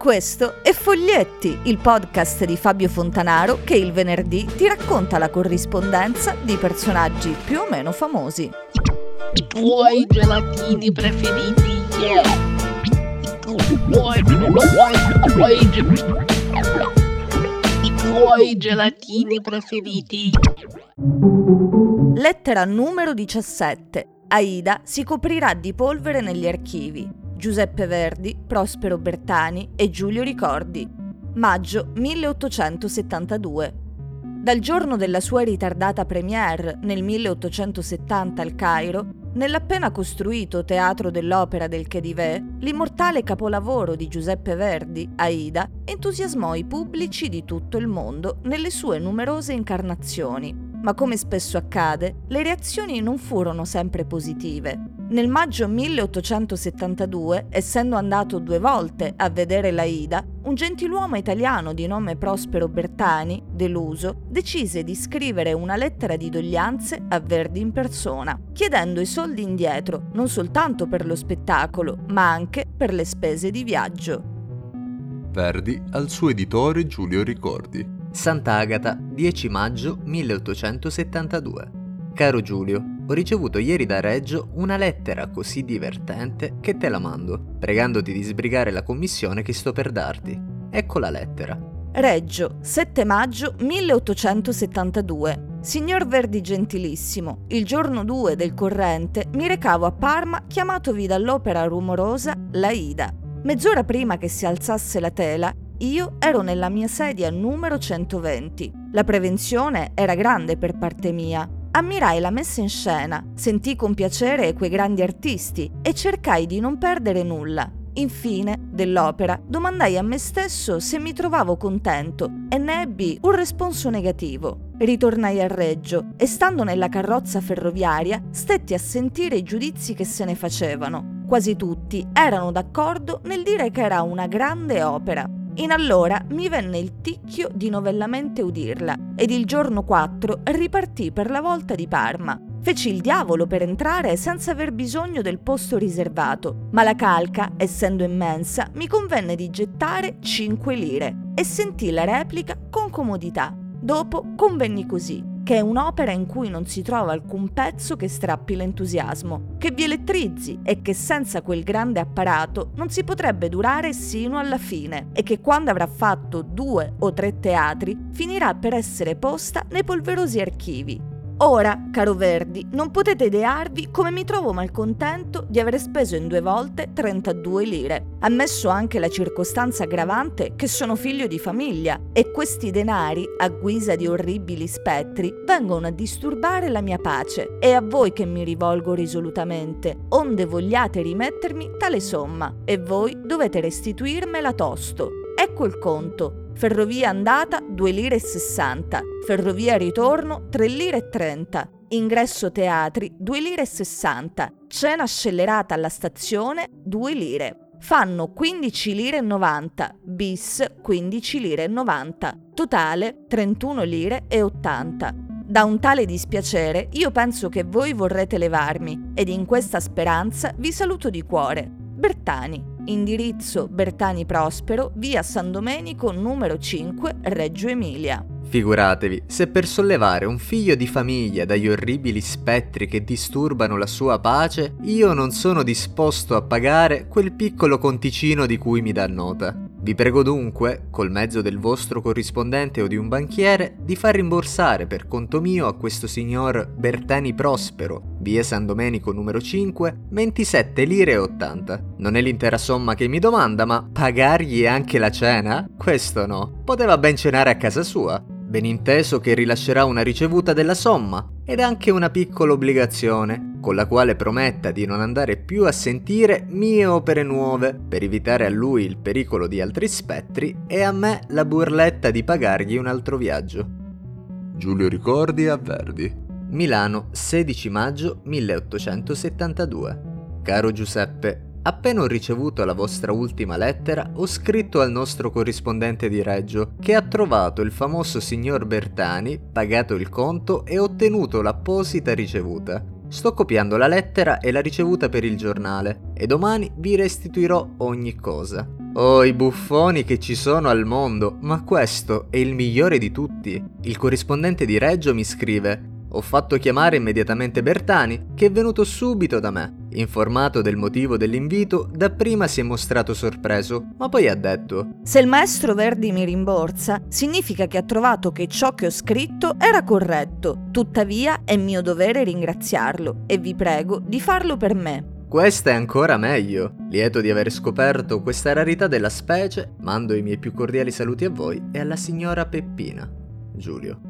Questo è Foglietti, il podcast di Fabio Fontanaro che il venerdì ti racconta la corrispondenza di personaggi più o meno famosi. I tuoi gelatini preferiti, yeah. I tuoi, I tuoi gelatini preferiti. Lettera numero 17. Aida si coprirà di polvere negli archivi. Giuseppe Verdi, Prospero Bertani e Giulio Ricordi. Maggio 1872. Dal giorno della sua ritardata première nel 1870 al Cairo, nell'appena costruito Teatro dell'Opera del Khedive, l'immortale capolavoro di Giuseppe Verdi, Aida, entusiasmò i pubblici di tutto il mondo nelle sue numerose incarnazioni. Ma come spesso accade, le reazioni non furono sempre positive. Nel maggio 1872, essendo andato due volte a vedere l'Aida, un gentiluomo italiano di nome Prospero Bertani, deluso, decise di scrivere una lettera di doglianze a Verdi in persona, chiedendo i soldi indietro non soltanto per lo spettacolo, ma anche per le spese di viaggio. Verdi al suo editore Giulio Ricordi. Sant'Agata, 10 maggio 1872. Caro Giulio, ho ricevuto ieri da Reggio una lettera così divertente che te la mando, pregandoti di sbrigare la commissione che sto per darti. Ecco la lettera. Reggio, 7 maggio 1872. Signor Verdi Gentilissimo, il giorno 2 del corrente mi recavo a Parma chiamatovi dall'opera rumorosa La Ida. Mezz'ora prima che si alzasse la tela, io ero nella mia sedia numero 120. La prevenzione era grande per parte mia, Ammirai la messa in scena, sentii con piacere quei grandi artisti e cercai di non perdere nulla. Infine, dell'opera, domandai a me stesso se mi trovavo contento e ne ebbi un responso negativo. Ritornai a Reggio e stando nella carrozza ferroviaria stetti a sentire i giudizi che se ne facevano. Quasi tutti erano d'accordo nel dire che era una grande opera, in allora mi venne il ticchio di novellamente udirla ed il giorno 4 ripartì per la volta di Parma. Feci il diavolo per entrare senza aver bisogno del posto riservato, ma la calca, essendo immensa, mi convenne di gettare 5 lire e sentì la replica con comodità. Dopo convenni così che è un'opera in cui non si trova alcun pezzo che strappi l'entusiasmo, che vi elettrizzi e che senza quel grande apparato non si potrebbe durare sino alla fine e che quando avrà fatto due o tre teatri finirà per essere posta nei polverosi archivi Ora, caro Verdi, non potete idearvi come mi trovo malcontento di aver speso in due volte 32 lire, ammesso anche la circostanza aggravante che sono figlio di famiglia e questi denari, a guisa di orribili spettri, vengono a disturbare la mia pace. È a voi che mi rivolgo risolutamente, onde vogliate rimettermi tale somma, e voi dovete restituirmela tosto. Ecco il conto, Ferrovia andata 2 lire 60, ferrovia ritorno 3 lire 30, ingresso teatri 2 lire 60, cena scellerata alla stazione 2 lire. Fanno 15 lire 90, bis 15 lire 90, totale 31 lire 80. Da un tale dispiacere io penso che voi vorrete levarmi ed in questa speranza vi saluto di cuore. Bertani indirizzo Bertani Prospero, via San Domenico numero 5, Reggio Emilia. Figuratevi, se per sollevare un figlio di famiglia dagli orribili spettri che disturbano la sua pace, io non sono disposto a pagare quel piccolo conticino di cui mi dà nota. Vi prego dunque, col mezzo del vostro corrispondente o di un banchiere, di far rimborsare per conto mio a questo signor Bertani Prospero, via San Domenico numero 5, 27 lire e 80. Non è l'intera somma che mi domanda, ma pagargli anche la cena? Questo no. Poteva ben cenare a casa sua. Ben inteso che rilascerà una ricevuta della somma ed anche una piccola obbligazione, con la quale prometta di non andare più a sentire mie opere nuove, per evitare a lui il pericolo di altri spettri e a me la burletta di pagargli un altro viaggio. Giulio Ricordi a Verdi. Milano, 16 maggio 1872. Caro Giuseppe, Appena ho ricevuto la vostra ultima lettera, ho scritto al nostro corrispondente di Reggio che ha trovato il famoso signor Bertani, pagato il conto e ottenuto l'apposita ricevuta. Sto copiando la lettera e la ricevuta per il giornale e domani vi restituirò ogni cosa. Oh, i buffoni che ci sono al mondo, ma questo è il migliore di tutti. Il corrispondente di Reggio mi scrive: Ho fatto chiamare immediatamente Bertani, che è venuto subito da me. Informato del motivo dell'invito, dapprima si è mostrato sorpreso, ma poi ha detto: Se il maestro Verdi mi rimborsa, significa che ha trovato che ciò che ho scritto era corretto. Tuttavia è mio dovere ringraziarlo e vi prego di farlo per me. Questa è ancora meglio. Lieto di aver scoperto questa rarità della specie, mando i miei più cordiali saluti a voi e alla signora Peppina. Giulio.